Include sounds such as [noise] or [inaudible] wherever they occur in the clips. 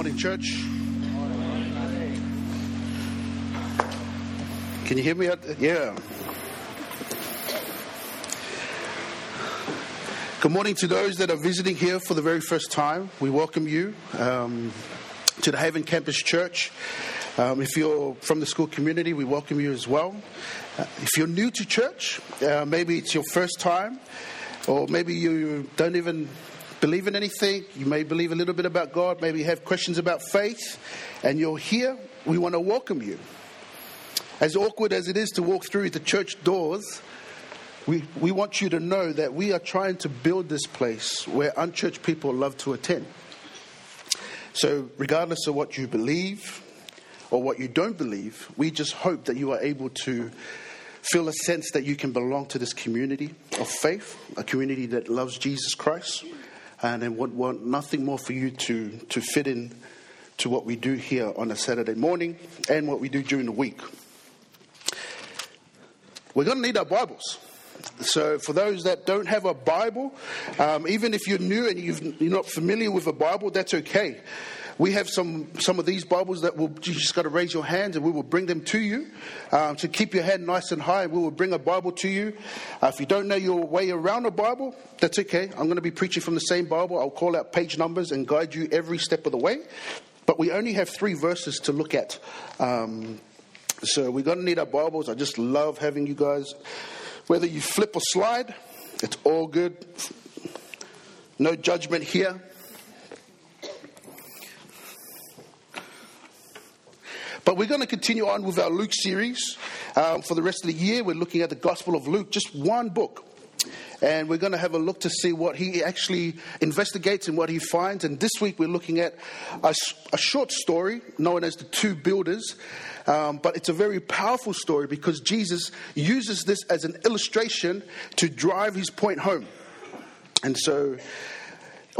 Morning, church. Can you hear me? Yeah. Good morning to those that are visiting here for the very first time. We welcome you um, to the Haven Campus Church. Um, if you're from the school community, we welcome you as well. Uh, if you're new to church, uh, maybe it's your first time, or maybe you don't even believe in anything, you may believe a little bit about God, maybe have questions about faith, and you're here, we want to welcome you. As awkward as it is to walk through the church doors, we, we want you to know that we are trying to build this place where unchurched people love to attend. So, regardless of what you believe or what you don't believe, we just hope that you are able to feel a sense that you can belong to this community of faith, a community that loves Jesus Christ, and then would want nothing more for you to, to fit in to what we do here on a Saturday morning and what we do during the week. We're going to need our Bibles. So, for those that don't have a Bible, um, even if you're new and you are not familiar with a Bible, that's okay. We have some, some of these Bibles that will, you just got to raise your hand and we will bring them to you. Um, to keep your head nice and high, we will bring a Bible to you. Uh, if you don't know your way around a Bible, that's okay. I'm going to be preaching from the same Bible. I'll call out page numbers and guide you every step of the way. But we only have three verses to look at. Um, so we're going to need our Bibles. I just love having you guys. Whether you flip or slide, it's all good. No judgment here. But we're going to continue on with our Luke series um, for the rest of the year. We're looking at the Gospel of Luke, just one book. And we're going to have a look to see what he actually investigates and what he finds. And this week we're looking at a, a short story known as The Two Builders. Um, but it's a very powerful story because Jesus uses this as an illustration to drive his point home. And so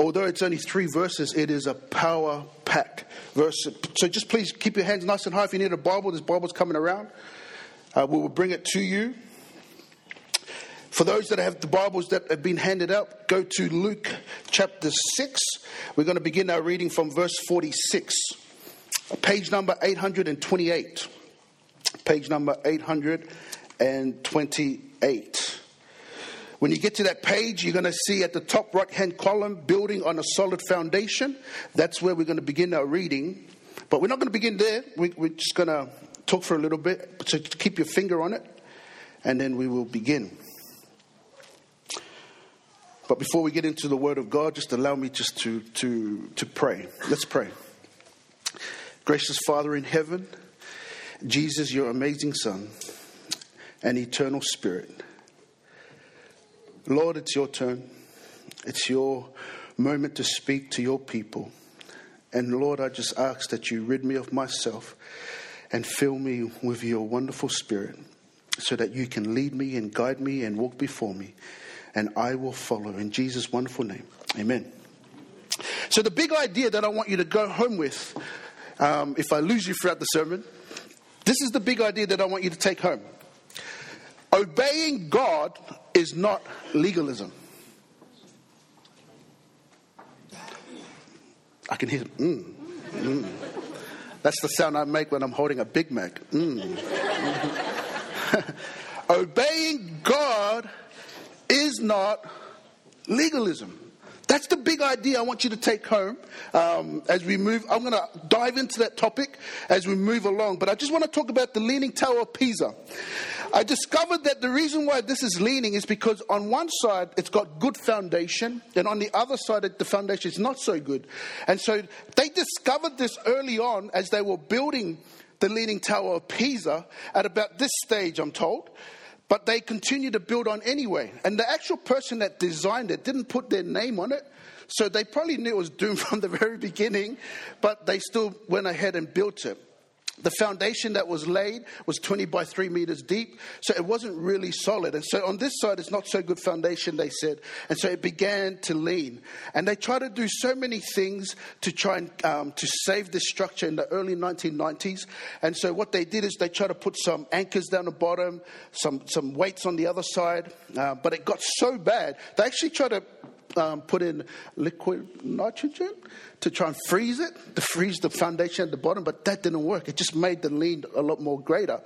although it's only three verses, it is a power packed verse. So just please keep your hands nice and high. If you need a Bible, this Bible's coming around. Uh, we will bring it to you. For those that have the Bibles that have been handed out, go to Luke chapter 6. We're going to begin our reading from verse 46, page number 828. Page number 828. When you get to that page, you're going to see at the top right hand column, building on a solid foundation. That's where we're going to begin our reading. But we're not going to begin there. We, are just going to talk for a little bit. So keep your finger on it, and then we will begin. But before we get into the Word of God, just allow me just to, to, to pray. Let's pray. Gracious Father in heaven, Jesus, your amazing Son, and eternal Spirit. Lord, it's your turn. It's your moment to speak to your people. And Lord, I just ask that you rid me of myself and fill me with your wonderful spirit so that you can lead me and guide me and walk before me. And I will follow in Jesus' wonderful name. Amen. So, the big idea that I want you to go home with, um, if I lose you throughout the sermon, this is the big idea that I want you to take home. Obeying God is not legalism. I can hear, mm, mm. That's the sound I make when I'm holding a Big Mac. Mm. [laughs] Obeying God is not legalism. That's the big idea I want you to take home um, as we move. I'm going to dive into that topic as we move along, but I just want to talk about the Leaning Tower of Pisa. I discovered that the reason why this is leaning is because on one side it's got good foundation, and on the other side the foundation is not so good. And so they discovered this early on as they were building the Leaning Tower of Pisa at about this stage, I'm told. But they continued to build on anyway. And the actual person that designed it didn't put their name on it. So they probably knew it was doomed [laughs] from the very beginning, but they still went ahead and built it. The foundation that was laid was 20 by 3 meters deep, so it wasn't really solid. And so on this side, it's not so good foundation, they said. And so it began to lean. And they tried to do so many things to try and um, to save this structure in the early 1990s. And so what they did is they tried to put some anchors down the bottom, some, some weights on the other side. Uh, but it got so bad, they actually tried to um, put in liquid nitrogen to try and freeze it, to freeze the foundation at the bottom, but that didn't work. It just made the lean a lot more greater.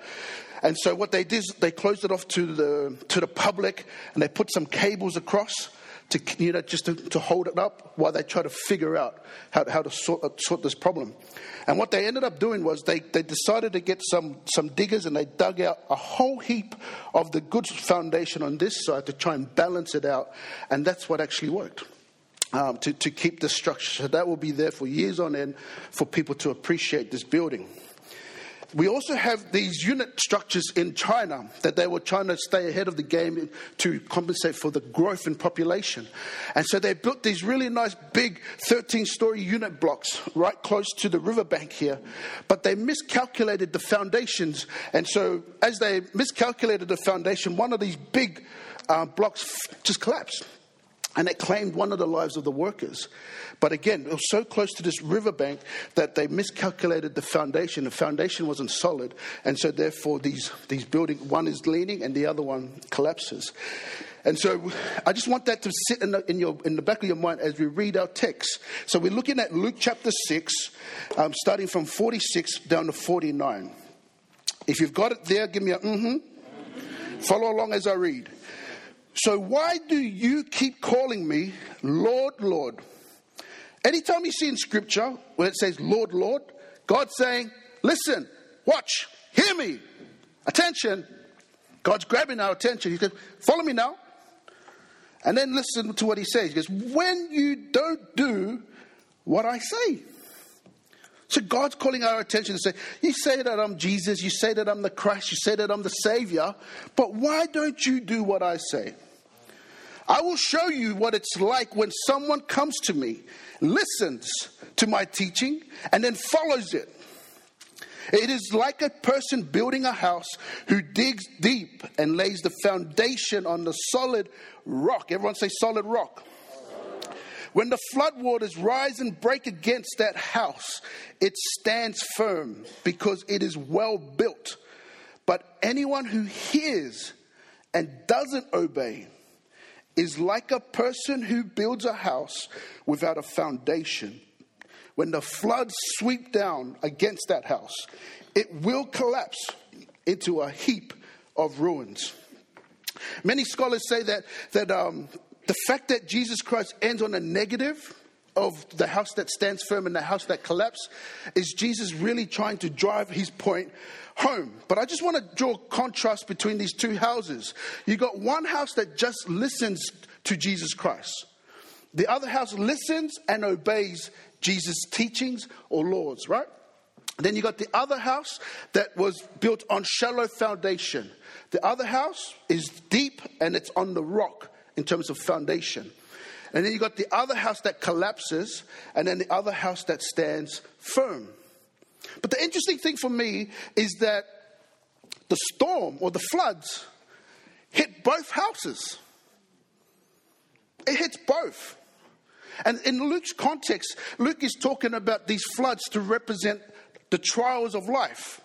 And so what they did is they closed it off to the, to the public and they put some cables across to, you know, just to, to hold it up while they try to figure out how, how to sort, uh, sort this problem. And what they ended up doing was they, they decided to get some, some diggers and they dug out a whole heap of the good foundation on this side to try and balance it out. And that's what actually worked. Um, to, to keep the structure. So that will be there for years on end for people to appreciate this building. We also have these unit structures in China that they were trying to stay ahead of the game to compensate for the growth in population. And so they built these really nice big 13 story unit blocks right close to the riverbank here. But they miscalculated the foundations. And so as they miscalculated the foundation, one of these big uh, blocks just collapsed and it claimed one of the lives of the workers. But again, it was so close to this riverbank that they miscalculated the foundation. The foundation wasn't solid, and so therefore these these building one is leaning and the other one collapses. And so I just want that to sit in the, in, your, in the back of your mind as we read our text. So we're looking at Luke chapter 6, um, starting from 46 down to 49. If you've got it there, give me a mm hmm. Follow along as I read. So why do you keep calling me Lord, Lord? Anytime you see in scripture where it says Lord, Lord, God's saying, listen, watch, hear me, attention. God's grabbing our attention. He goes, follow me now. And then listen to what he says. He goes, when you don't do what I say. So God's calling our attention to say, You say that I'm Jesus, you say that I'm the Christ, you say that I'm the Savior, but why don't you do what I say? I will show you what it's like when someone comes to me, listens to my teaching, and then follows it. It is like a person building a house who digs deep and lays the foundation on the solid rock. Everyone say solid rock. When the floodwaters rise and break against that house, it stands firm because it is well built. But anyone who hears and doesn't obey is like a person who builds a house without a foundation. When the floods sweep down against that house, it will collapse into a heap of ruins. Many scholars say that, that um, the fact that Jesus Christ ends on a negative of the house that stands firm and the house that collapses is Jesus really trying to drive his point home. But I just want to draw contrast between these two houses. You got one house that just listens to Jesus Christ. The other house listens and obeys Jesus' teachings or laws, right? Then you got the other house that was built on shallow foundation. The other house is deep and it's on the rock in terms of foundation. And then you got the other house that collapses, and then the other house that stands firm. But the interesting thing for me is that the storm or the floods hit both houses. It hits both. And in Luke's context, Luke is talking about these floods to represent the trials of life.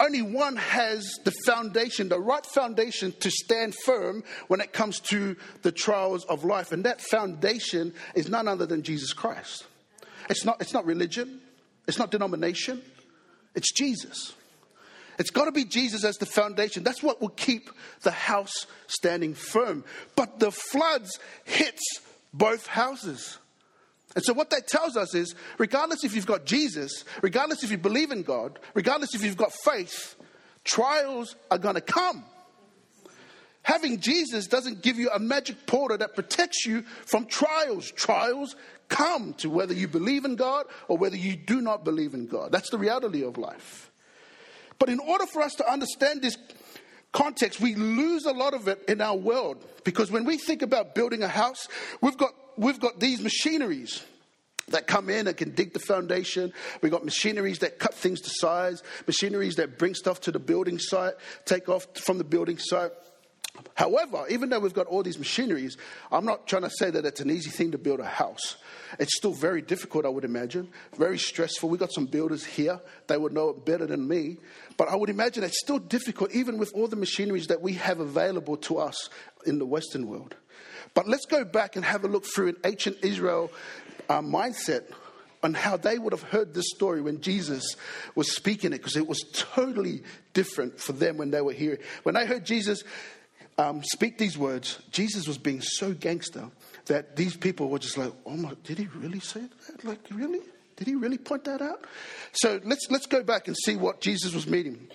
Only one has the foundation, the right foundation to stand firm when it comes to the trials of life. And that foundation is none other than Jesus Christ. It's not, it's not religion, it's not denomination, it's Jesus. It's got to be Jesus as the foundation. That's what will keep the house standing firm. But the floods hits both houses. And so, what that tells us is regardless if you've got Jesus, regardless if you believe in God, regardless if you've got faith, trials are going to come. Having Jesus doesn't give you a magic portal that protects you from trials. Trials come to whether you believe in God or whether you do not believe in God. That's the reality of life. But in order for us to understand this context, we lose a lot of it in our world because when we think about building a house, we've got we've got these machineries that come in and can dig the foundation. We've got machineries that cut things to size, machineries that bring stuff to the building site, take off from the building site. However, even though we've got all these machineries, I'm not trying to say that it's an easy thing to build a house. It's still very difficult, I would imagine, very stressful. We've got some builders here, they would know it better than me. But I would imagine it's still difficult, even with all the machineries that we have available to us in the Western world. But let's go back and have a look through an ancient Israel uh, mindset on how they would have heard this story when Jesus was speaking it, because it was totally different for them when they were here. When they heard Jesus um, speak these words, Jesus was being so gangster that these people were just like, "Oh my, did he really say that? Like, really? Did he really point that out?" So let's let's go back and see what Jesus was meaning.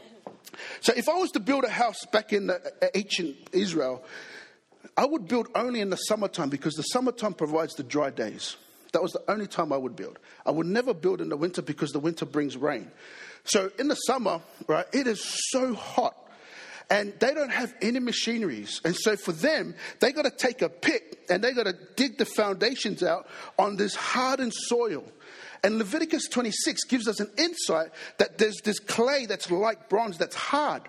So if I was to build a house back in the uh, ancient Israel, I would build only in the summertime because the summertime provides the dry days. That was the only time I would build. I would never build in the winter because the winter brings rain. So in the summer, right, it is so hot and they don't have any machineries. And so for them, they got to take a pick and they got to dig the foundations out on this hardened soil. And Leviticus 26 gives us an insight that there's this clay that's like bronze that's hard.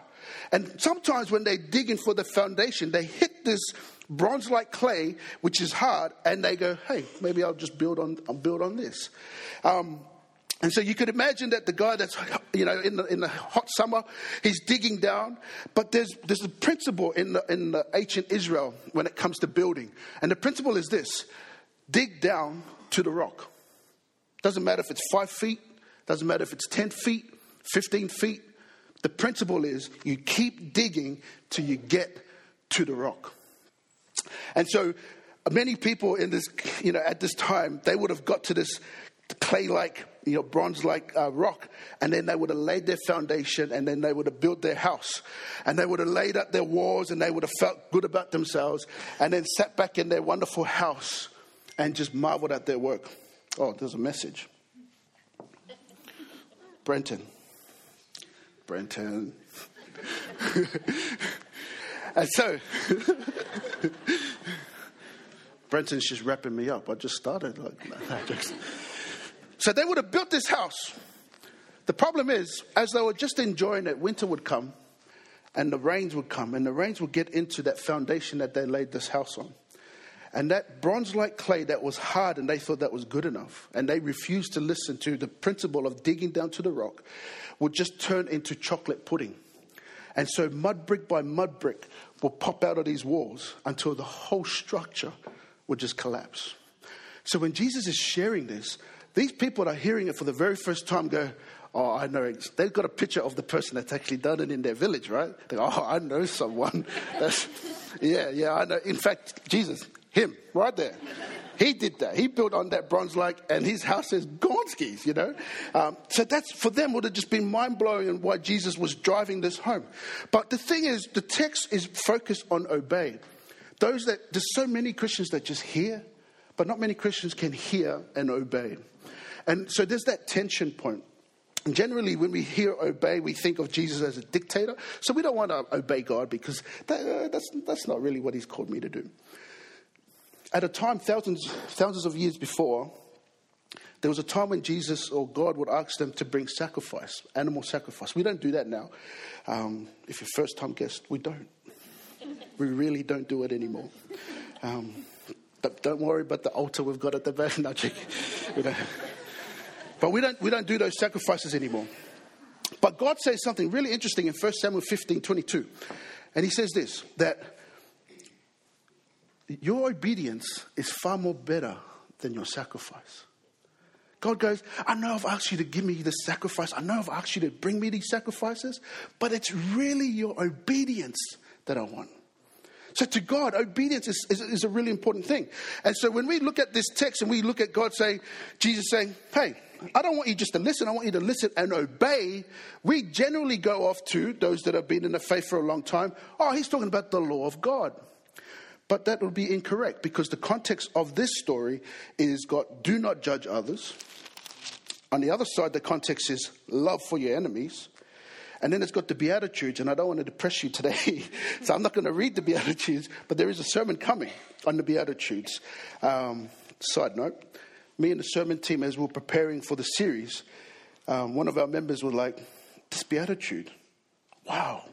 And sometimes when they're digging for the foundation, they hit this bronze like clay, which is hard, and they go, hey, maybe I'll just build on, I'll build on this. Um, and so you could imagine that the guy that's, you know, in the, in the hot summer, he's digging down. But there's, there's a principle in the, in the ancient Israel when it comes to building. And the principle is this dig down to the rock. Doesn't matter if it's five feet, doesn't matter if it's 10 feet, 15 feet. The principle is you keep digging till you get to the rock. And so many people in this, you know, at this time, they would have got to this clay like, you know, bronze like uh, rock, and then they would have laid their foundation, and then they would have built their house, and they would have laid up their walls, and they would have felt good about themselves, and then sat back in their wonderful house and just marveled at their work. Oh, there's a message. Brenton. Brenton. [laughs] and so, [laughs] Brenton's just wrapping me up. I just started. Like, just... So they would have built this house. The problem is, as they were just enjoying it, winter would come and the rains would come, and the rains would get into that foundation that they laid this house on. And that bronze like clay that was hard, and they thought that was good enough, and they refused to listen to the principle of digging down to the rock, would just turn into chocolate pudding. And so, mud brick by mud brick will pop out of these walls until the whole structure would just collapse. So, when Jesus is sharing this, these people are hearing it for the very first time go, Oh, I know. They've got a picture of the person that's actually done it in their village, right? They go, Oh, I know someone. [laughs] That's, yeah, yeah, I know. In fact, Jesus, him, right there. He did that. He built on that bronze like, and his house is Gonski's, you know. Um, so that's for them would have just been mind blowing why Jesus was driving this home. But the thing is, the text is focused on obey. Those that there's so many Christians that just hear, but not many Christians can hear and obey. And so there's that tension point. And generally, when we hear obey, we think of Jesus as a dictator. So we don't want to obey God because that, uh, that's, that's not really what He's called me to do. At a time, thousands, thousands of years before, there was a time when Jesus or God would ask them to bring sacrifice, animal sacrifice. We don't do that now. Um, if you're first time guest, we don't. We really don't do it anymore. Um, but don't worry about the altar we've got at the back. [laughs] No, check. But we don't, we don't do those sacrifices anymore. But God says something really interesting in 1 Samuel 15 22. And He says this that your obedience is far more better than your sacrifice. God goes, I know I've asked you to give me this sacrifice. I know I've asked you to bring me these sacrifices, but it's really your obedience that I want. So to God, obedience is, is, is, a really important thing. And so when we look at this text and we look at God saying, Jesus saying, hey, I don't want you just to listen, I want you to listen and obey. We generally go off to those that have been in the faith for a long time. Oh, he's talking about the law of God. But that would be incorrect because the context of this story is God, do not judge others. On the other side, the context is love for your enemies. And then it's got the Beatitudes, and I don't want to depress you today, [laughs] so I'm not going to read the Beatitudes, but there is a sermon coming on the Beatitudes. Um, side note, me and the sermon team, as we are preparing for the series, um, one of our members was like, This Beatitude, wow,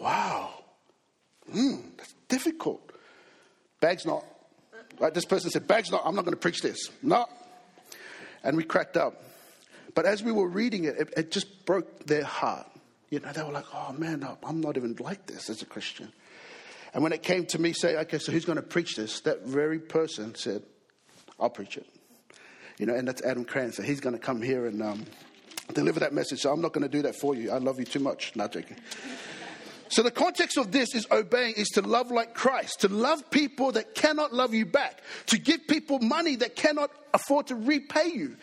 wow, mm, that's difficult. Bag's not. Right? This person said, Bag's not, I'm not going to preach this. No. And we cracked up. But as we were reading it, it, it just broke their heart. You know, they were like, oh man, I'm not even like this as a Christian. And when it came to me saying, okay, so who's going to preach this? That very person said, I'll preach it. You know, and that's Adam Crancer. He's going to come here and um, deliver that message. So I'm not going to do that for you. I love you too much. Not joking. So the context of this is obeying is to love like Christ, to love people that cannot love you back, to give people money that cannot afford to repay you.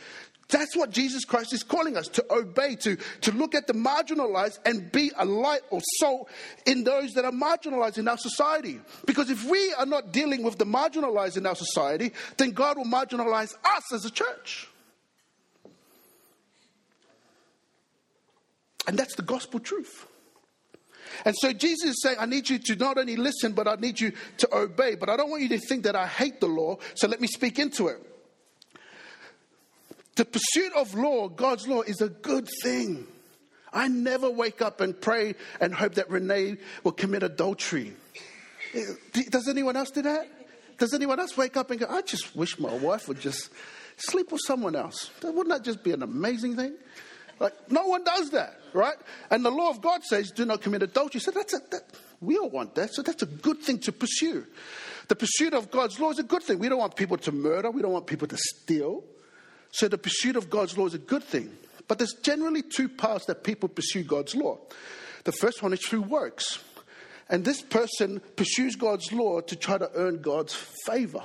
That's what Jesus Christ is calling us to obey, to, to look at the marginalized and be a light or salt in those that are marginalized in our society. Because if we are not dealing with the marginalized in our society, then God will marginalize us as a church. And that's the gospel truth. And so Jesus is saying, I need you to not only listen, but I need you to obey. But I don't want you to think that I hate the law, so let me speak into it. The pursuit of law, God's law, is a good thing. I never wake up and pray and hope that Renee will commit adultery. Eh, does anyone else do that? Does anyone else wake up and go, I just wish my wife would just sleep with someone else? Wouldn't that just be an amazing thing? Like, no one does that, right? And the law of God says, do not commit adultery. So that's a, that, we all want that. So that's a good thing to pursue. The pursuit of God's law is a good thing. We don't want people to murder. We don't want people to steal. So the pursuit of God's law is a good thing. But there's generally two paths that people pursue God's law. The first one is through works. And this person pursues God's law to try to earn God's favor.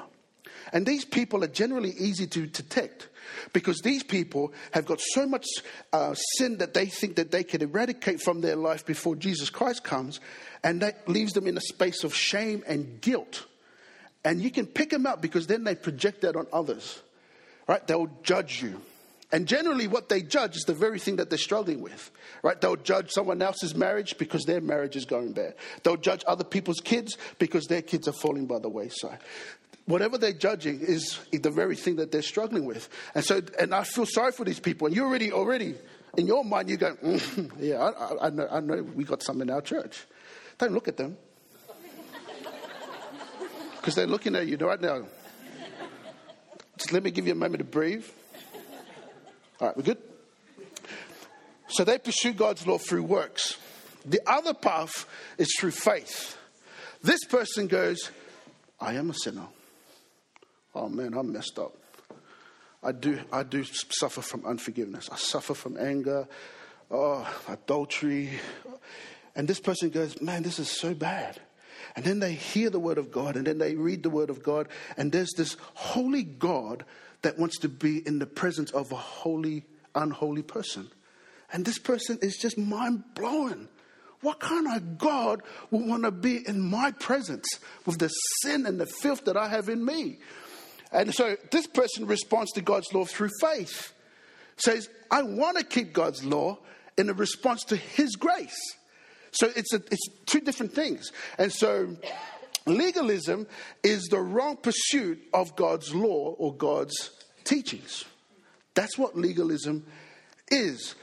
And these people are generally easy to detect because these people have got so much uh, sin that they think that they can eradicate from their life before Jesus Christ comes, and that leaves them in a space of shame and guilt. And you can pick them out because then they project that on others, right? They'll judge you. And generally, what they judge is the very thing that they're struggling with, right? They'll judge someone else's marriage because their marriage is going bad. They'll judge other people's kids because their kids are falling by the wayside whatever they're judging is the very thing that they're struggling with. And so, and I feel sorry for these people. And you already, already, in your mind, you go, [laughs] mm, yeah, I, I, know, I know we got some in our church. Don't look at them. [laughs] Because they're looking at you right now. Just let me give you a moment to breathe. All right, we're good? So they pursue God's law through works. The other path is through faith. This person goes, I am a sinner oh man, I'm messed up. I do, I do suffer from unforgiveness. I suffer from anger, oh, adultery. And this person goes, man, this is so bad. And then they hear the word of God and then they read the word of God. And there's this holy God that wants to be in the presence of a holy, unholy person. And this person is just mind blowing. What kind of God would want to be in my presence with the sin and the filth that I have in me? And so this person responds to God's law through faith. Says, I want to keep God's law in a response to his grace. So it's, a, it's two different things. And so legalism is the wrong pursuit of God's law or God's teachings. That's what legalism is.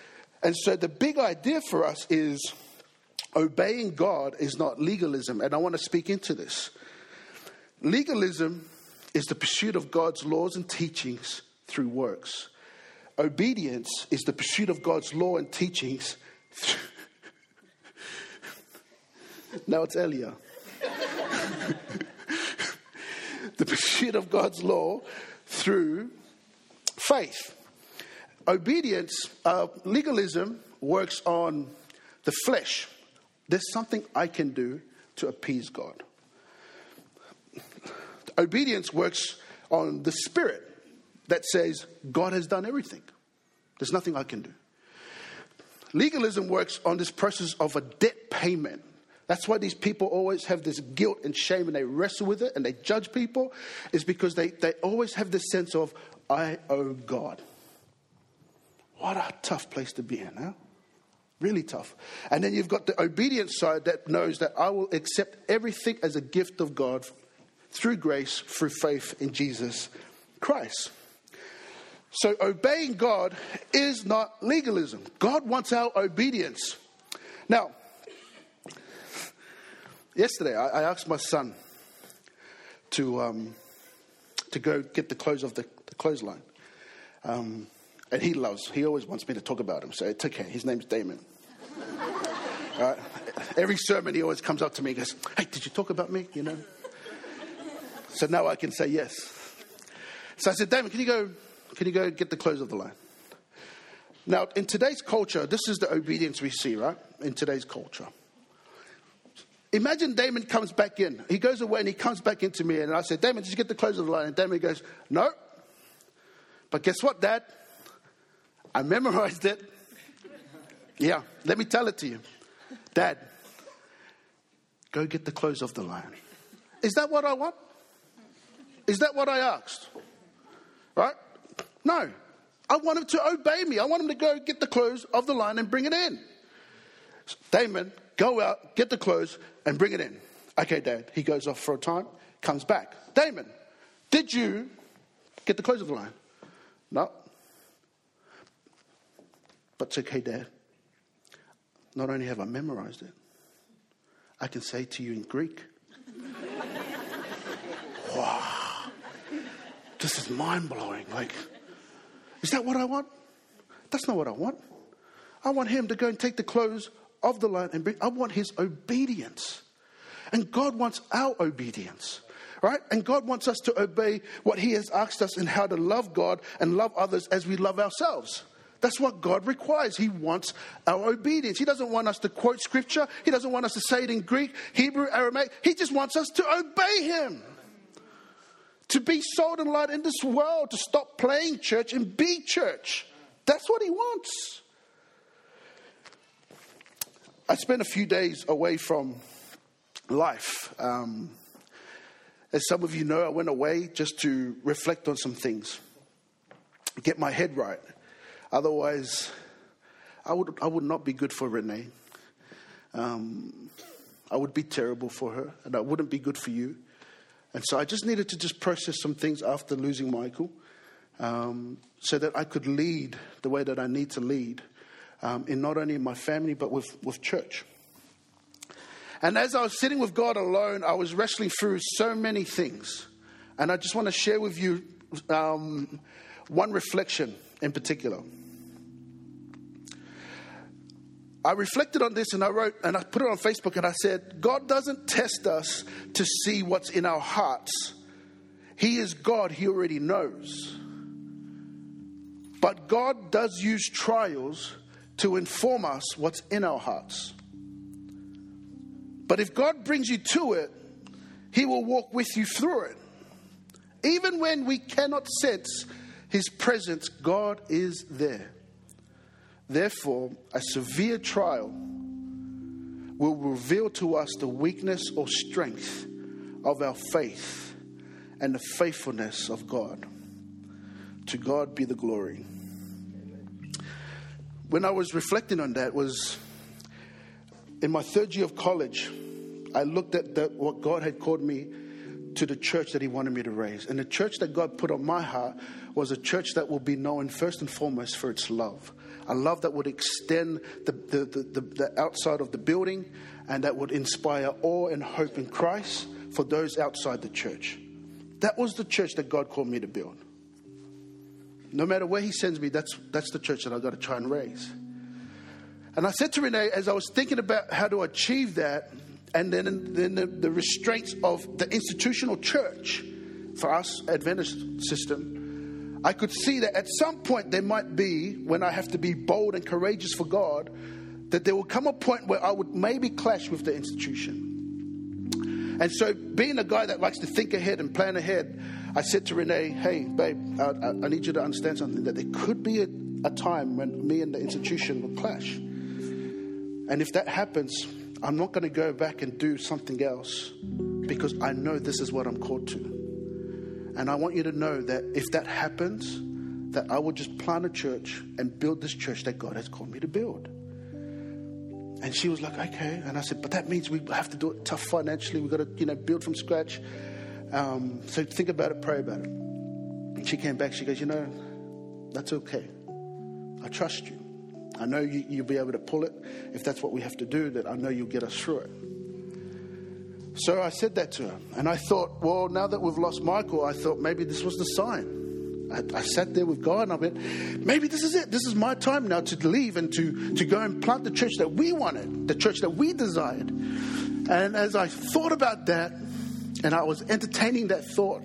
And so the big idea for us is obeying God is not legalism. And I want to speak into this. Legalism is the pursuit of God's laws and teachings through works. Obedience is the pursuit of God's law and teachings. Through... [laughs] now it's Elia. The pursuit of God's law through faith. Obedience, uh, legalism works on the flesh. There's something I can do to appease God. Obedience works on the spirit that says, God has done everything. There's nothing I can do. Legalism works on this process of a debt payment. That's why these people always have this guilt and shame and they wrestle with it and they judge people, is because they, they always have this sense of, I owe God. What a tough place to be in, huh? Really tough. And then you've got the obedient side that knows that I will accept everything as a gift of God through grace, through faith in Jesus Christ. So, obeying God is not legalism. God wants our obedience. Now, yesterday I, I asked my son to, um, to go get the clothes off the, the clothesline. Um, and he loves, he always wants me to talk about him, so it's okay. His name's Damon. [laughs] every sermon he always comes up to me and goes, Hey, did you talk about me? You know? So now I can say yes. So I said, Damon, can you go, can you go get the clothes off the line? Now, in today's culture, this is the obedience we see, right? In today's culture. Imagine Damon comes back in. He goes away and he comes back into me, and I said, Damon, did you get the clothes of the line? And Damon goes, No. But guess what, Dad? I memorized it. Yeah, let me tell it to you. Dad, go get the clothes of the line. Is that what I want? Is that what I asked? Right? No. I want him to obey me. I want him to go get the clothes of the line and bring it in. Damon, go out, get the clothes, and bring it in. Okay, Dad. He goes off for a time, comes back. Damon, did you get the clothes of the line? No. But it's okay, Dad. Not only have I memorized it, I can say to you in Greek. [laughs] wow. This is mind blowing. Like, is that what I want? That's not what I want. I want him to go and take the clothes of the line and I want his obedience. And God wants our obedience, right? And God wants us to obey what he has asked us in how to love God and love others as we love ourselves. That's what God requires. He wants our obedience. He doesn't want us to quote scripture. He doesn't want us to say it in Greek, Hebrew, Aramaic. He just wants us to obey him to be salt and light in this world, to stop playing church and be church. That's what he wants. I spent a few days away from life. Um, as some of you know, I went away just to reflect on some things, get my head right. Otherwise, I would, I would not be good for Renee. Um, I would be terrible for her, and I wouldn't be good for you. And so I just needed to just process some things after losing Michael um, so that I could lead the way that I need to lead um, in not only my family but with, with church. And as I was sitting with God alone, I was wrestling through so many things. And I just want to share with you um, one reflection in particular. I reflected on this and I wrote and I put it on Facebook and I said, God doesn't test us to see what's in our hearts. He is God, He already knows. But God does use trials to inform us what's in our hearts. But if God brings you to it, He will walk with you through it. Even when we cannot sense His presence, God is there. Therefore, a severe trial will reveal to us the weakness or strength of our faith and the faithfulness of God. To God be the glory. When I was reflecting on that was in my third year of college, I looked at the, what God had called me to the church that He wanted me to raise. And the church that God put on my heart was a church that will be known first and foremost for its love a love that would extend the, the, the, the, outside of the building and that would inspire awe and hope in Christ for those outside the church. That was the church that God called me to build. No matter where He sends me, that's, that's the church that I've got to try and raise. And I said to Renee, as I was thinking about how to achieve that, and then, then the, the restraints of the institutional church for us, Adventist system, I could see that at some point there might be, when I have to be bold and courageous for God, that there will come a point where I would maybe clash with the institution. And so, being a guy that likes to think ahead and plan ahead, I said to Renee, hey, babe, I, I, need you to understand something that there could be a, a time when me and the institution will clash. And if that happens, I'm not going to go back and do something else because I know this is what I'm called to. And I want you to know that if that happens, that I will just plant a church and build this church that God has called me to build. And she was like, okay. And I said, but that means we have to do it tough financially. We've got to, you know, build from scratch. Um, so think about it, pray about it. And she came back. She goes, you know, that's okay. I trust you. I know you, you'll be able to pull it. If that's what we have to do, that I know you'll get us through it. So I said that to her. And I thought, well, now that we've lost Michael, I thought maybe this was the sign. I, I, sat there with God and I went, maybe this is it. This is my time now to leave and to, to go and plant the church that we wanted, the church that we desired. And as I thought about that and I was entertaining that thought,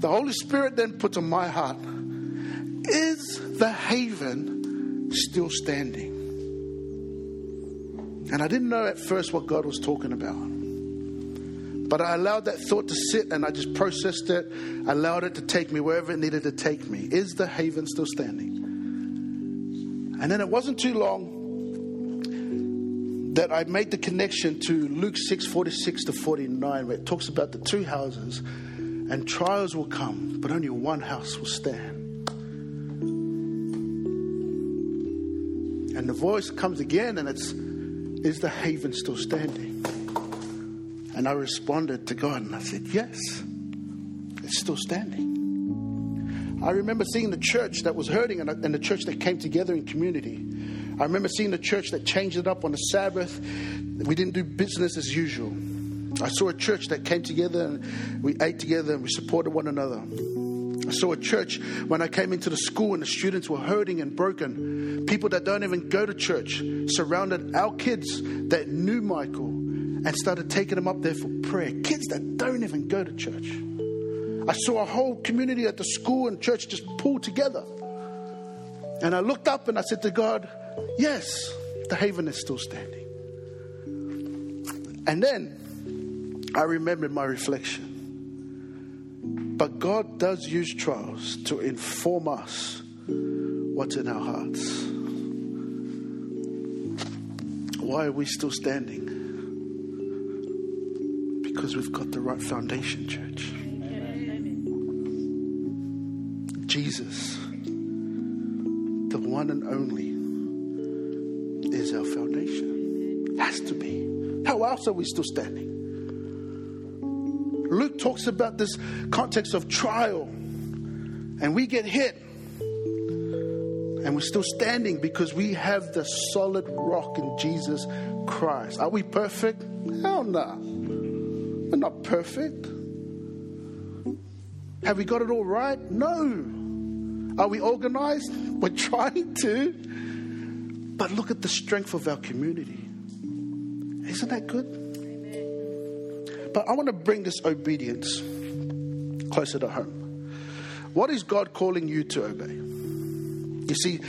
the Holy Spirit then put on my heart is the haven still standing? And I didn't know at first what God was talking about. But I allowed that thought to sit and I just processed it, I allowed it to take me wherever it needed to take me. Is the haven still standing? And then it wasn't too long that I made the connection to Luke 6 46 to 49, where it talks about the two houses and trials will come, but only one house will stand. And the voice comes again, and it's, Is the haven still standing? And I responded to God and I said, Yes, it's still standing. I remember seeing the church that was hurting and the church that came together in community. I remember seeing the church that changed it up on the Sabbath. We didn't do business as usual. I saw a church that came together and we ate together and we supported one another. I saw a church when I came into the school and the students were hurting and broken. People that don't even go to church surrounded our kids that knew Michael and started taking them up there for prayer. Kids that don't even go to church. I saw a whole community at the school and church just pulled together. And I looked up and I said to God, Yes, the haven is still standing. And then I remembered my reflection. But God does use trials to inform us what's in our hearts. Why are we still standing? Because we've got the right foundation, church. Jesus, the one and only, is our foundation. Has to be. How else are we still standing? Luke talks about this context of trial, and we get hit, and we're still standing because we have the solid rock in Jesus Christ. Are we perfect? Hell no. We're not perfect. Have we got it all right? No. Are we organized? We're [laughs] trying to. But look at the strength of our community. Isn't that good? But I want to bring this obedience closer to home. What is God calling you to obey? You see,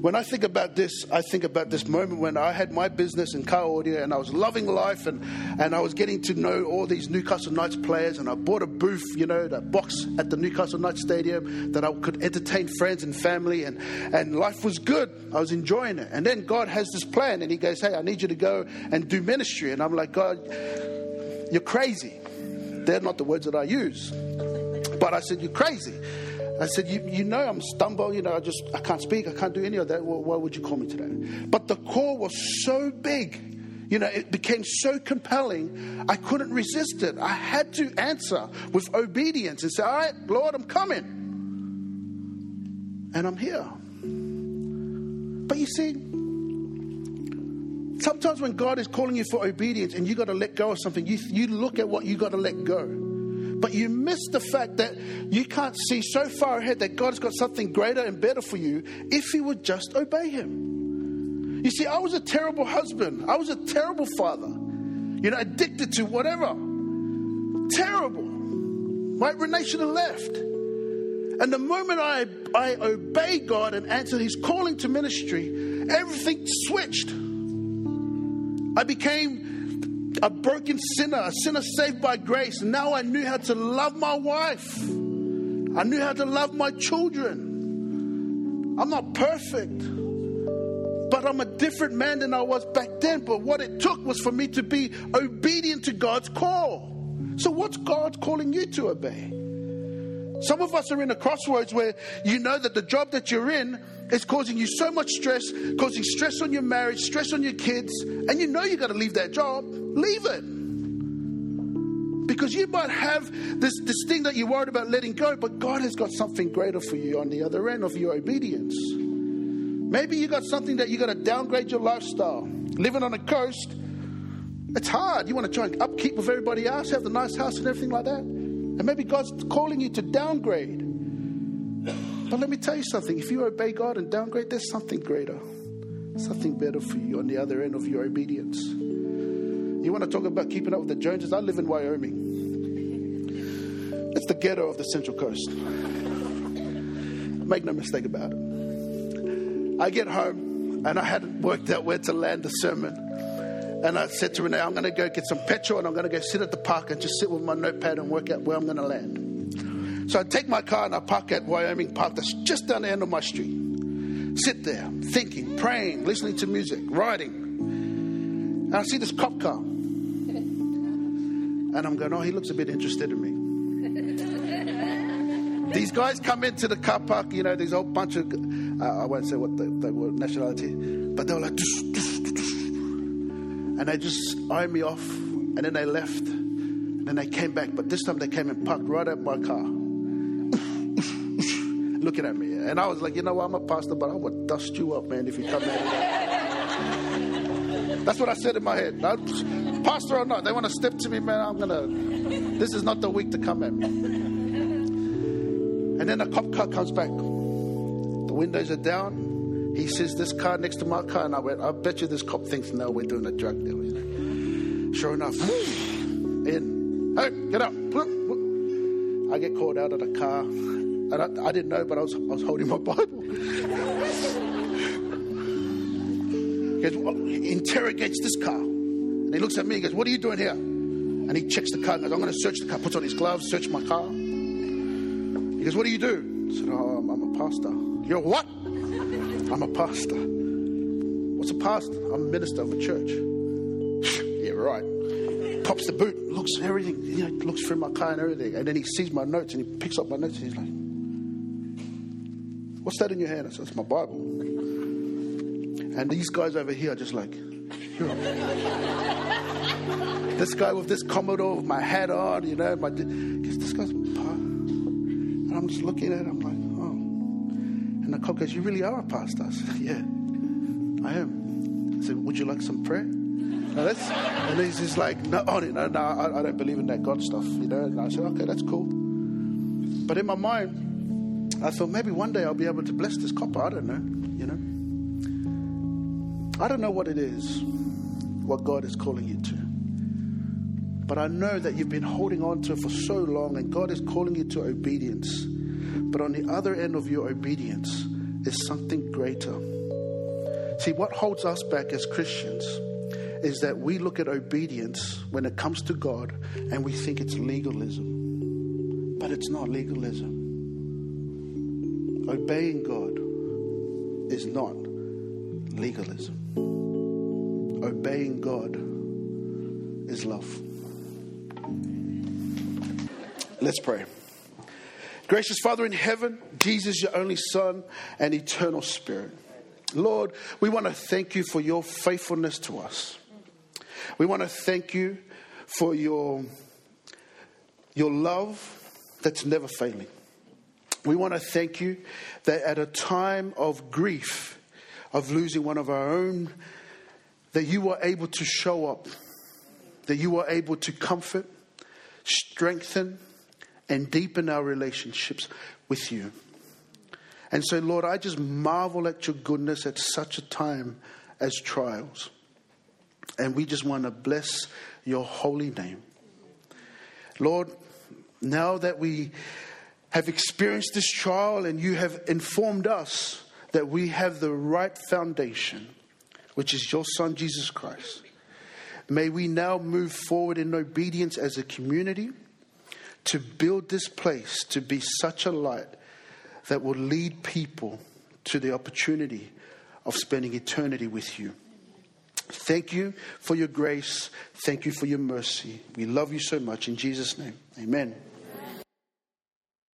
when I think about this, I think about this moment when I had my business in car audio and I was loving life and, and I was getting to know all these Newcastle Knights players and I bought a booth, you know, that box at the Newcastle Knights Stadium that I could entertain friends and family and, and life was good. I was enjoying it. And then God has this plan and He goes, Hey, I need you to go and do ministry. And I'm like, God, you're crazy. They're not the words that I use. But I said, You're crazy. I said, you, you know, I'm stumble, you know, I just, I can't speak, I can't do any of that. Why would you call me today? But the call was so big, you know, it became so compelling, I couldn't resist it. I had to answer with obedience and say, All right, Lord, I'm coming. And I'm here. But you see, sometimes when God is calling you for obedience and you got to let go of something, you, you look at what you got to let go. But you miss the fact that you can't see so far ahead that God's got something greater and better for you if you would just obey Him. You see, I was a terrible husband, I was a terrible father, you know, addicted to whatever. Terrible. Should have left. And the moment I, I obeyed God and answered His calling to ministry, everything switched. I became a broken sinner, a sinner saved by grace. Now I knew how to love my wife. I knew how to love my children. I'm not perfect, but I'm a different man than I was back then. But what it took was for me to be obedient to God's call. So, what's God calling you to obey? Some of us are in a crossroads where you know that the job that you're in is causing you so much stress, causing stress on your marriage, stress on your kids, and you know you got to leave that job. Leave it. Because you might have this, this thing that you're worried about letting go, but God has got something greater for you on the other end of your obedience. Maybe you got something that you got to downgrade your lifestyle. Living on a coast, it's hard. You want to try and upkeep with everybody else, have the nice house and everything like that. And maybe God's calling you to downgrade. But let me tell you something if you obey God and downgrade, there's something greater, something better for you on the other end of your obedience. You want to talk about keeping up with the Joneses? I live in Wyoming. It's the ghetto of the Central Coast. Make no mistake about it. I get home and I hadn't worked out where to land the sermon. And I said to Renee, I'm going to go get some petrol and I'm going to go sit at the park and just sit with my notepad and work out where I'm going to land. So I take my car and I park at Wyoming Park, that's just down the end of my street. Sit there, thinking, praying, listening to music, riding. And I see this cop car. And I'm going, oh, he looks a bit interested in me. These guys come into the car park, you know, there's a whole bunch of, uh, I won't say what they, they were, nationality, but they were like, and they just eyed me off, and then they left. And then they came back, but this time they came and parked right at my car [laughs] looking at me. And I was like, you know what, I'm a pastor, but I would dust you up, man, if you come at That's what I said in my head. Now, pastor or not, they want to step to me, man, I'm to, this is not the week to come at me. And then a cop car comes back. The windows are down. He sees this car next to my car, and I went, I bet you this cop thinks, no, we're doing a drug deal. Sure enough, [sighs] in. Hey, get up. I get called out of the car. And I, I didn't know, but I was, I was holding my [laughs] Bible. he, goes, well, he interrogates this car. And he looks at me and goes, What are you doing here? And he checks the car and goes, I'm going to search the car. Puts on his gloves, search my car. He goes, What do you do? I said, Oh, I'm, I'm a pastor. You're what? I'm a pastor. What's a pastor? I'm a minister of a church. [laughs] yeah, right. Pops the boot, looks everything, you know, looks through my car and everything. And then he sees my notes and he picks up my notes and he's like, What's that in your hand? I said, It's my Bible. And these guys over here are just like, this guy with this Commodore with my hat on, you know, my, this guy's, and I'm just looking at it, the goes, You really are a pastor? I said, Yeah, I am. I said, Would you like some prayer? that's, and he's just like, No, oh, no, no, I, I don't believe in that God stuff, you know. And I said, Okay, that's cool. But in my mind, I thought maybe one day I'll be able to bless this copper. I don't know, you know. I don't know what it is, what God is calling you to. But I know that you've been holding on to it for so long, and God is calling you to obedience. But on the other end of your obedience is something greater. See, what holds us back as Christians is that we look at obedience when it comes to God and we think it's legalism. But it's not legalism. Obeying God is not legalism. Obeying God is love. Let's pray. Gracious Father in heaven, Jesus, your only Son and eternal Spirit. Lord, we want to thank you for your faithfulness to us. We want to thank you for your, your love that's never failing. We want to thank you that at a time of grief, of losing one of our own, that you were able to show up, that you were able to comfort, strengthen, and deepen our relationships with you. And so, Lord, I just marvel at your goodness at such a time as trials. And we just want to bless your holy name. Lord, now that we have experienced this trial and you have informed us that we have the right foundation, which is your Son, Jesus Christ. May we now move forward in obedience as a community to build this place to be such a light that will lead people to the opportunity of spending eternity with you. Thank you for your grace. Thank you for your mercy. We love you so much. In Jesus' name, amen.